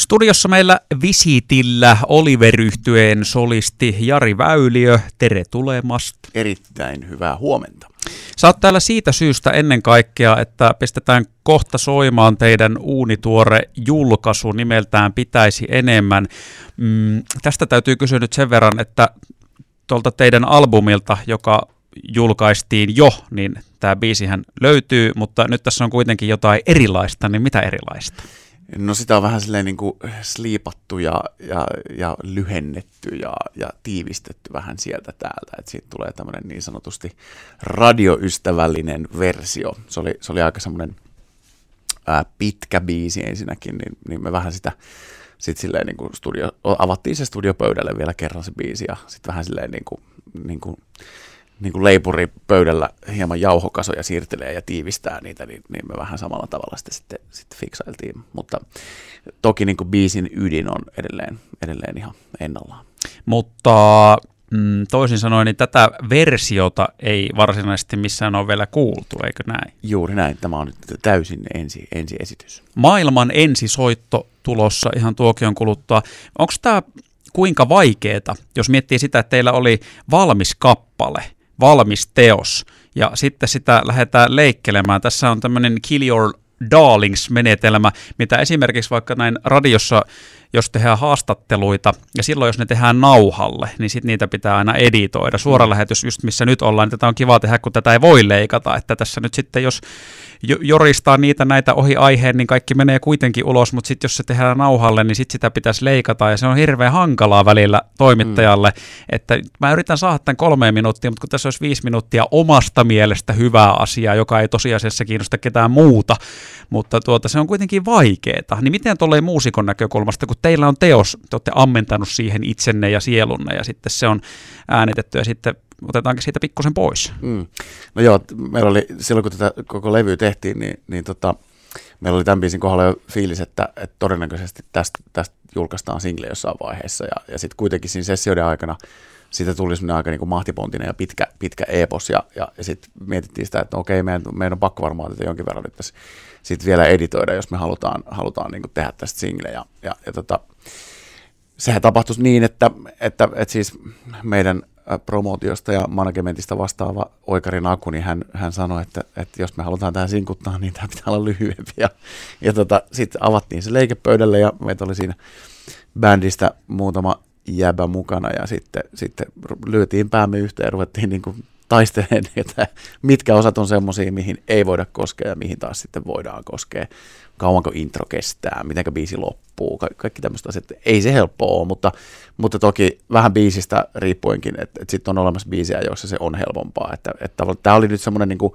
Studiossa meillä visitillä Oliver solisti Jari Väyliö. Tere tulemasta. Erittäin hyvää huomenta. Sä oot täällä siitä syystä ennen kaikkea, että pistetään kohta soimaan teidän uunituore julkaisu nimeltään Pitäisi enemmän. Mm, tästä täytyy kysyä nyt sen verran, että tuolta teidän albumilta, joka julkaistiin jo, niin tämä biisihän löytyy, mutta nyt tässä on kuitenkin jotain erilaista, niin mitä erilaista? No sitä on vähän silleen niin kuin sliipattu ja, ja, ja lyhennetty ja, ja tiivistetty vähän sieltä täältä, että siitä tulee tämmöinen niin sanotusti radioystävällinen versio. Se oli, se oli aika semmoinen ää, pitkä biisi ensinnäkin, niin, niin me vähän sitä sitten silleen niin kuin studio, avattiin se studiopöydälle vielä kerran se biisi ja sitten vähän silleen niin kuin, niin kuin niin kuin leipuri pöydällä hieman jauhokasoja siirtelee ja tiivistää niitä, niin, niin me vähän samalla tavalla sitten, sitten, sitten fiksailtiin. Mutta toki niin kuin biisin ydin on edelleen, edelleen ihan ennallaan. Mutta mm, toisin sanoen, niin tätä versiota ei varsinaisesti missään ole vielä kuultu, eikö näin? Juuri näin. Tämä on nyt täysin ensi, ensi esitys. Maailman ensisoitto tulossa ihan tuokion kuluttua. Onko tämä kuinka vaikeeta, jos miettii sitä, että teillä oli valmis kappale – valmis teos, ja sitten sitä lähdetään leikkelemään. Tässä on tämmöinen Kill Your Darlings-menetelmä, mitä esimerkiksi vaikka näin radiossa, jos tehdään haastatteluita, ja silloin jos ne tehdään nauhalle, niin sitten niitä pitää aina editoida. Suora lähetys, just missä nyt ollaan, niin tätä on kiva tehdä, kun tätä ei voi leikata, että tässä nyt sitten, jos joristaa niitä näitä ohi aiheen, niin kaikki menee kuitenkin ulos, mutta sitten jos se tehdään nauhalle, niin sitten sitä pitäisi leikata, ja se on hirveän hankalaa välillä toimittajalle, mm. että mä yritän saada tämän kolmeen minuuttia, mutta kun tässä olisi viisi minuuttia omasta mielestä hyvää asiaa, joka ei tosiasiassa kiinnosta ketään muuta, mutta tuota, se on kuitenkin vaikeeta. Niin miten tuolle muusikon näkökulmasta, kun teillä on teos, te olette ammentanut siihen itsenne ja sielunne, ja sitten se on äänitetty, ja sitten otetaankin siitä pikkusen pois. Mm. No joo, meillä oli silloin kun tätä koko levy tehtiin, niin, niin tota, meillä oli tämän biisin kohdalla jo fiilis, että, että todennäköisesti tästä, tästä julkaistaan single jossain vaiheessa. Ja, ja sitten kuitenkin siinä sessioiden aikana siitä tuli semmoinen aika niin mahtipontinen ja pitkä, pitkä epos. Ja, ja, ja sitten mietittiin sitä, että okei, meidän, meidän on pakko varmaan tätä jonkin verran nyt tässä sitten vielä editoida, jos me halutaan, halutaan niin tehdä tästä single. Ja, ja, ja tota, sehän tapahtuisi niin, että, että, että siis meidän promootiosta ja managementista vastaava Oikarin Aku, niin hän, hän sanoi, että, että jos me halutaan tähän sinkuttaa, niin tämä pitää olla lyhyempi. Ja, ja tota, sitten avattiin se leikepöydälle ja meitä oli siinä bändistä muutama jäbä mukana ja sitten, sitten lyötiin päämme yhteen ja ruvettiin niin kuin taistelemaan, että mitkä osat on semmoisia, mihin ei voida koskea ja mihin taas sitten voidaan koskea kauanko intro kestää, miten biisi loppuu, ka- kaikki tämmöistä asiat. Ei se helppoa ole, mutta, mutta toki vähän biisistä riippuenkin, että, että sitten on olemassa biisejä, joissa se on helpompaa. Että, että tämä oli nyt semmoinen niin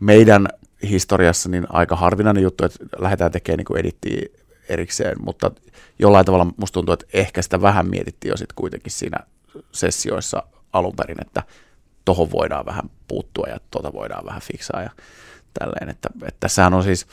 meidän historiassa niin aika harvinainen juttu, että lähdetään tekemään niin edittiä erikseen, mutta jollain tavalla musta tuntuu, että ehkä sitä vähän mietittiin jo sitten kuitenkin siinä sessioissa alun perin, että tohon voidaan vähän puuttua ja tuota voidaan vähän fiksaa ja tälleen, että, että tässähän on siis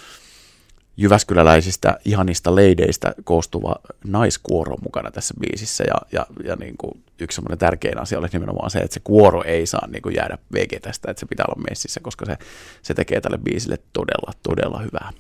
Jyväskyläläisistä ihanista leideistä koostuva naiskuoro mukana tässä biisissä ja, ja, ja niin kuin yksi semmoinen tärkein asia olisi nimenomaan se, että se kuoro ei saa niin kuin jäädä tästä, että se pitää olla messissä, koska se, se tekee tälle biisille todella, todella hyvää.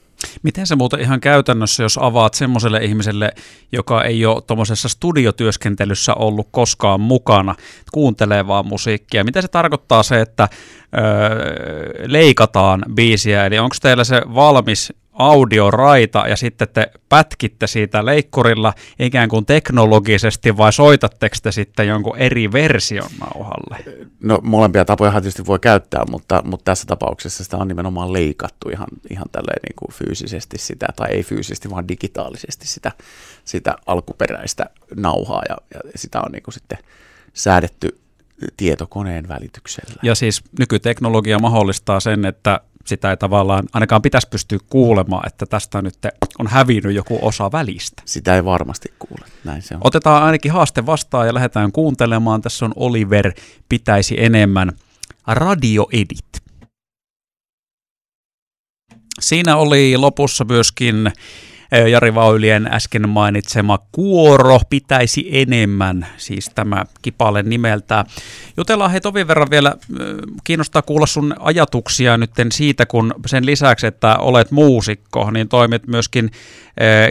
Miten se muuten ihan käytännössä, jos avaat semmoiselle ihmiselle, joka ei ole tuommoisessa studiotyöskentelyssä ollut koskaan mukana, kuuntelee vaan musiikkia, mitä se tarkoittaa se, että öö, leikataan biisiä, eli onko teillä se valmis audioraita ja sitten te pätkitte siitä leikkurilla ikään kuin teknologisesti vai soitatteko te sitten jonkun eri version nauhalle? No molempia tapoja tietysti voi käyttää, mutta, mutta tässä tapauksessa sitä on nimenomaan leikattu ihan, ihan tälleen niin kuin fyysisesti sitä, tai ei fyysisesti, vaan digitaalisesti sitä, sitä alkuperäistä nauhaa ja, ja sitä on niin kuin sitten säädetty tietokoneen välityksellä. Ja siis nykyteknologia mahdollistaa sen, että sitä ei tavallaan ainakaan pitäisi pystyä kuulemaan, että tästä nyt on hävinnyt joku osa välistä. Sitä ei varmasti kuule, näin se on. Otetaan ainakin haaste vastaan ja lähdetään kuuntelemaan. Tässä on Oliver, pitäisi enemmän Radio Edit. Siinä oli lopussa myöskin Jari Vaulien äsken mainitsema kuoro pitäisi enemmän, siis tämä kipale nimeltä. Jutellaan hei tovin verran vielä, kiinnostaa kuulla sun ajatuksia nyt siitä, kun sen lisäksi, että olet muusikko, niin toimit myöskin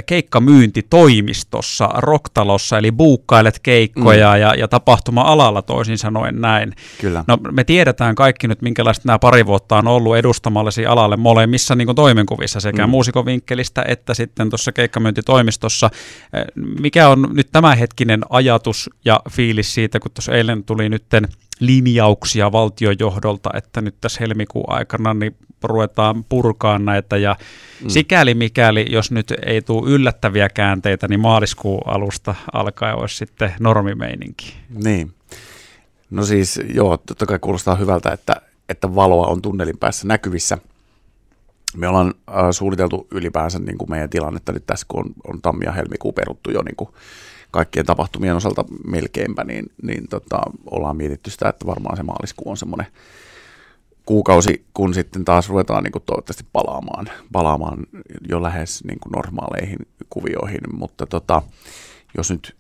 keikkamyyntitoimistossa, Rocktalossa, eli buukkailet keikkoja mm. ja, ja tapahtuma-alalla toisin sanoen näin. Kyllä. No me tiedetään kaikki nyt, minkälaiset nämä pari vuotta on ollut edustamallesi alalle molemmissa niin toimenkuvissa sekä mm. muusikovinkkelistä että sitten tuossa keikkamyyntitoimistossa. Mikä on nyt tämänhetkinen ajatus ja fiilis siitä, kun tuossa eilen tuli nytten linjauksia valtiojohdolta, että nyt tässä helmikuun aikana niin ruvetaan purkaa näitä ja mm. sikäli mikäli, jos nyt ei tule yllättäviä käänteitä, niin maaliskuun alusta alkaen olisi sitten normimeininki. Niin. No siis joo, totta kai kuulostaa hyvältä, että, että valoa on tunnelin päässä näkyvissä. Me ollaan äh, suunniteltu ylipäänsä niin kuin meidän tilannetta nyt tässä, kun on, on tammi ja helmikuu peruttu jo niin kuin kaikkien tapahtumien osalta melkeinpä, niin, niin tota, ollaan mietitty sitä, että varmaan se maaliskuu on semmoinen kuukausi, kun sitten taas ruvetaan niin kuin toivottavasti palaamaan, palaamaan jo lähes niin kuin normaaleihin kuvioihin, mutta tota, jos nyt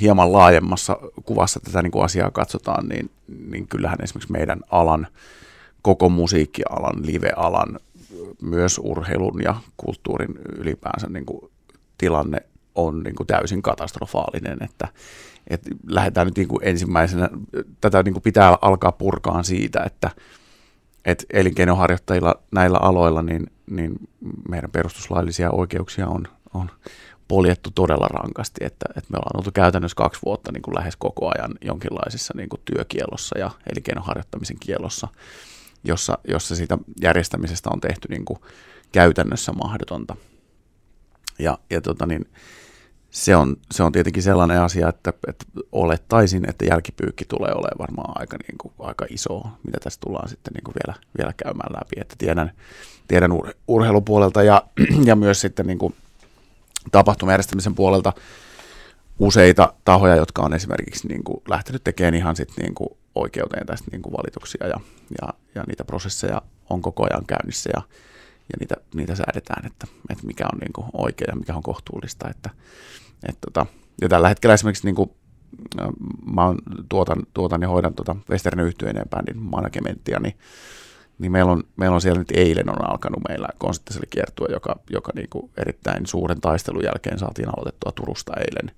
hieman laajemmassa kuvassa tätä niin kuin asiaa katsotaan, niin, niin kyllähän esimerkiksi meidän alan, koko musiikkialan, live-alan, myös urheilun ja kulttuurin ylipäänsä niin kuin tilanne on niin kuin täysin katastrofaalinen, että, että lähdetään nyt niin kuin ensimmäisenä, tätä niin kuin pitää alkaa purkaan siitä, että, että elinkeinoharjoittajilla näillä aloilla, niin, niin meidän perustuslaillisia oikeuksia on, on poljettu todella rankasti, että, että me ollaan oltu käytännössä kaksi vuotta niin kuin lähes koko ajan jonkinlaisessa niin kuin työkielossa ja elinkeinoharjoittamisen kielossa, jossa, jossa siitä järjestämisestä on tehty niin kuin käytännössä mahdotonta. Ja, ja tota niin, se on, se on tietenkin sellainen asia, että, että olettaisin, että jälkipyykki tulee olemaan varmaan aika, niin kuin, aika iso, mitä tässä tullaan sitten niin kuin vielä, vielä käymään läpi. Että tiedän, tiedän ur, urheilupuolelta ja, ja myös sitten niin kuin tapahtumajärjestämisen puolelta useita tahoja, jotka on esimerkiksi niin kuin lähtenyt tekemään ihan sit niin kuin oikeuteen tästä niin kuin valituksia ja, ja, ja niitä prosesseja on koko ajan käynnissä ja, ja niitä, niitä säädetään, että, että mikä on niin kuin oikea ja mikä on kohtuullista. Että, että tota, ja tällä hetkellä esimerkiksi niin kuin, mä on, tuotan, tuotan ja hoidan tuota Western yhtyeineen bändin managementtia, niin, niin meillä, on, meillä on siellä nyt eilen on alkanut meillä konseptisella kiertue, joka, joka niin kuin erittäin suuren taistelun jälkeen saatiin aloitettua Turusta eilen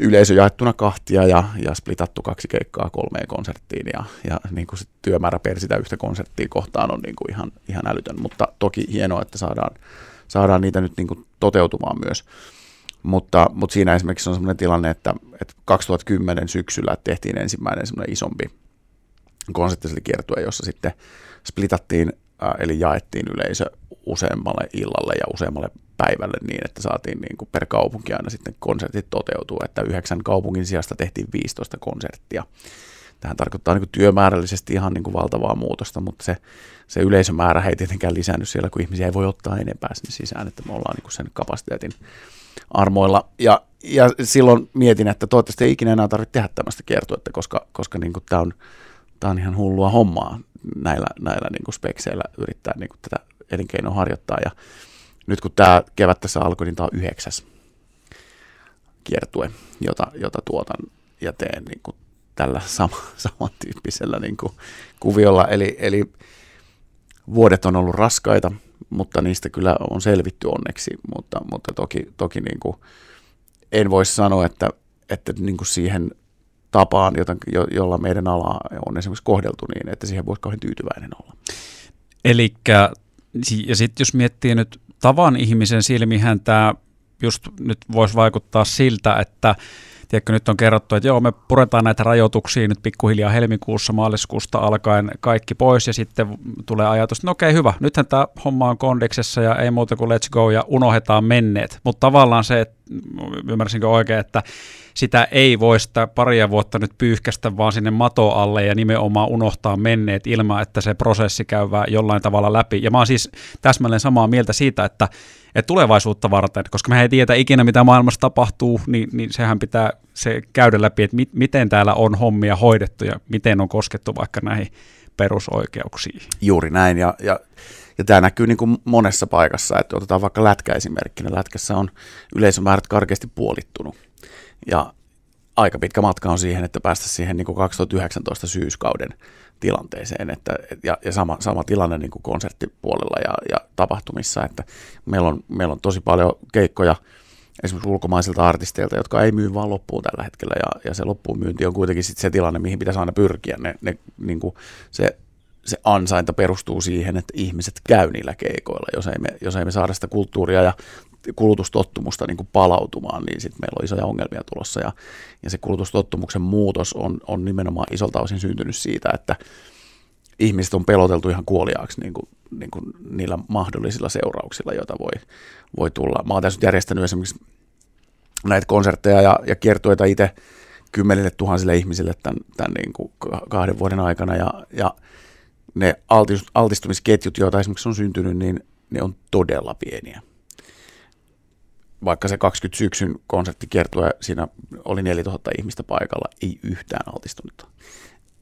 yleisö jaettuna kahtia ja, ja splitattu kaksi keikkaa kolmeen konserttiin ja, ja niin kuin työmäärä per sitä yhtä konserttia kohtaan on niin kuin ihan, ihan älytön, mutta toki hienoa, että saadaan, saadaan niitä nyt niin kuin toteutumaan myös. Mutta, mutta siinä esimerkiksi on sellainen tilanne, että, että 2010 syksyllä tehtiin ensimmäinen semmoinen isompi konserttiselle kiertue, jossa sitten splitattiin, eli jaettiin yleisö useammalle illalle ja useammalle päivälle niin, että saatiin niin kuin per kaupunki aina sitten konsertit toteutuu, että yhdeksän kaupungin sijasta tehtiin 15 konserttia. Tähän tarkoittaa niin kuin työmäärällisesti ihan niin kuin valtavaa muutosta, mutta se, se yleisömäärä ei tietenkään lisännyt siellä, kun ihmisiä ei voi ottaa enempää sinne sisään, että me ollaan niin kuin sen kapasiteetin armoilla. Ja, ja silloin mietin, että toivottavasti ei ikinä enää tarvitse tehdä tämmöistä kiertuetta, koska, koska niin tämä on, on ihan hullua hommaa näillä, näillä niin kuin spekseillä yrittää niin kuin tätä elinkeinoa harjoittaa. Ja nyt kun tämä kevät tässä alkoi, niin tämä on yhdeksäs kiertue, jota, jota tuotan ja teen niin kuin tällä sama, samantyyppisellä niin kuin kuviolla. Eli, eli vuodet on ollut raskaita, mutta niistä kyllä on selvitty onneksi, mutta, mutta toki, toki niin kuin en voi sanoa, että, että niin kuin siihen tapaan, jota, jo, jolla meidän ala on esimerkiksi kohdeltu niin, että siihen voisi kauhean tyytyväinen olla. Eli ja sitten jos miettii nyt tavan ihmisen silmihän tämä just nyt voisi vaikuttaa siltä, että tiedätkö, nyt on kerrottu, että joo, me puretaan näitä rajoituksia nyt pikkuhiljaa helmikuussa, maaliskuusta alkaen kaikki pois ja sitten tulee ajatus, että no okei, hyvä, nythän tämä homma on kondiksessa ja ei muuta kuin let's go ja unohdetaan menneet. Mutta tavallaan se, että ymmärsinkö oikein, että sitä ei voi sitä paria vuotta nyt pyyhkästä vaan sinne mato alle ja nimenomaan unohtaa menneet ilman, että se prosessi käyvää jollain tavalla läpi. Ja mä oon siis täsmälleen samaa mieltä siitä, että, että tulevaisuutta varten, koska me ei tiedä ikinä, mitä maailmassa tapahtuu, niin, niin sehän pitää se käydä läpi, että mit, miten täällä on hommia hoidettu ja miten on koskettu vaikka näihin perusoikeuksiin. Juuri näin, ja, ja, ja tämä näkyy niin kuin monessa paikassa, että otetaan vaikka lätkä esimerkkinä. Lätkässä on yleisömäärät karkeasti puolittunut ja aika pitkä matka on siihen, että päästä siihen niin kuin 2019 syyskauden tilanteeseen. Että, ja, ja sama, sama tilanne niin kuin konserttipuolella ja, ja tapahtumissa, että meillä on, meillä on tosi paljon keikkoja esimerkiksi ulkomaisilta artisteilta, jotka ei myy vaan loppuun tällä hetkellä, ja, ja se loppuun myynti on kuitenkin sit se tilanne, mihin pitäisi aina pyrkiä. Ne, ne, niin kuin se, se ansainta perustuu siihen, että ihmiset käy niillä keikoilla. Jos ei me, jos ei me saada sitä kulttuuria ja kulutustottumusta niin kuin palautumaan, niin sitten meillä on isoja ongelmia tulossa. Ja, ja se kulutustottumuksen muutos on, on nimenomaan isolta osin syntynyt siitä, että ihmiset on peloteltu ihan kuoliaaksi niin kuin, niin kuin niillä mahdollisilla seurauksilla, joita voi, voi tulla. Mä oon tässä nyt järjestänyt esimerkiksi näitä konsertteja ja, ja kiertueita itse kymmenille tuhansille ihmisille tämän, tämän niin kuin kahden vuoden aikana, ja, ja ne altistumisketjut, joita esimerkiksi on syntynyt, niin ne on todella pieniä vaikka se 20 syksyn konserttikiertue, siinä oli 4000 ihmistä paikalla, ei yhtään altistunutta.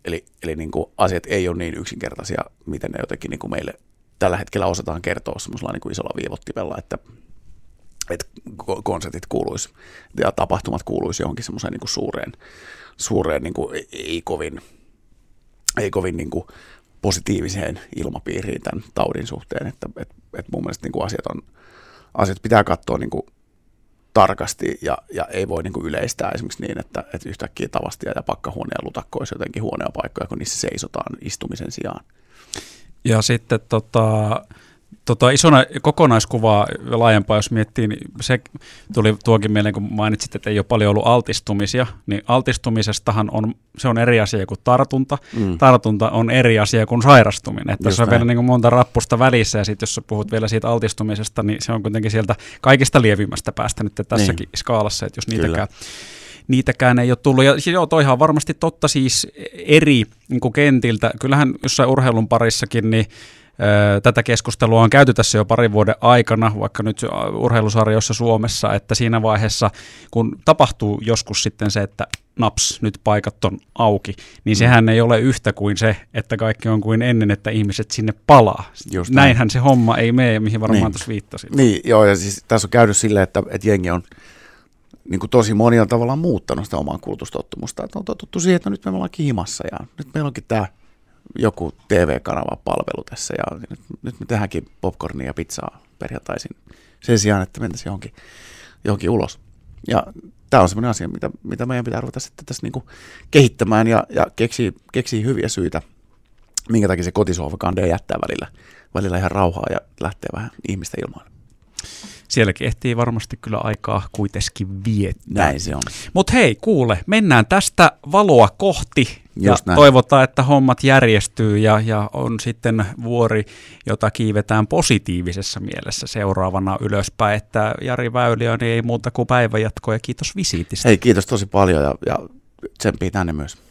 Eli, eli niin kuin asiat ei ole niin yksinkertaisia, miten ne jotenkin niin kuin meille tällä hetkellä osataan kertoa semmoisella niin kuin isolla viivottimella, että, että konsertit kuuluisi ja tapahtumat kuuluisi johonkin semmoiseen niin kuin suureen, suureen niin kuin ei kovin, ei kovin niin kuin positiiviseen ilmapiiriin tämän taudin suhteen. Että, että, että mun mielestä niin kuin asiat, on, asiat pitää katsoa niin kuin tarkasti ja, ja ei voi niin kuin yleistää esimerkiksi niin, että, että yhtäkkiä tavastia ja pakkahuoneen lutakko olisi jotenkin huonoja paikkoja, kun niissä seisotaan istumisen sijaan. Ja sitten tota, tota isona kokonaiskuvaa laajempaa, jos miettii, niin se tuli tuokin mieleen, kun mainitsit, että ei ole paljon ollut altistumisia, niin altistumisestahan on, se on eri asia kuin tartunta. Mm. Tartunta on eri asia kuin sairastuminen. Että tässä on vielä niin kuin monta rappusta välissä, ja sitten jos puhut vielä siitä altistumisesta, niin se on kuitenkin sieltä kaikista lievimmästä päästä nyt tässäkin niin. skaalassa, että jos niitäkään niitäkään ei ole tullut. Ja joo, toihan on varmasti totta siis eri niin kuin kentiltä. Kyllähän jossain urheilun parissakin, niin Tätä keskustelua on käyty tässä jo parin vuoden aikana, vaikka nyt urheilusarjoissa Suomessa, että siinä vaiheessa, kun tapahtuu joskus sitten se, että naps, nyt paikat on auki, niin mm. sehän ei ole yhtä kuin se, että kaikki on kuin ennen, että ihmiset sinne palaa. Just Näinhän näin. se homma ei mene, mihin varmaan niin. tuossa viittasin. Niin, joo, ja siis tässä on käynyt silleen, että, että jengi on niin kuin tosi moni on tavallaan muuttanut sitä omaa kulutustottumusta. Että on totuttu siihen, että nyt me ollaan himassa ja nyt meillä onkin tämä joku TV-kanava palvelu tässä ja nyt, nyt me tehdäänkin popcornia ja pizzaa perjantaisin sen sijaan, että mentäisiin johonkin, johonkin ulos. Ja tämä on sellainen asia, mitä, mitä meidän pitää ruveta sitten tässä niin kehittämään ja, ja keksiä, keksiä hyviä syitä, minkä takia se kotisohva kandee jättää välillä, välillä ihan rauhaa ja lähtee vähän ihmistä ilmaan sielläkin ehtii varmasti kyllä aikaa kuitenkin viettää. Näin se on. Mutta hei, kuule, mennään tästä valoa kohti ja näin. toivotaan, että hommat järjestyy ja, ja on sitten vuori, jota kiivetään positiivisessa mielessä seuraavana ylöspäin. Että Jari Väyliö, niin ei muuta kuin päivänjatkoa ja kiitos visiitistä. Hei, kiitos tosi paljon ja, ja tsempii tänne myös.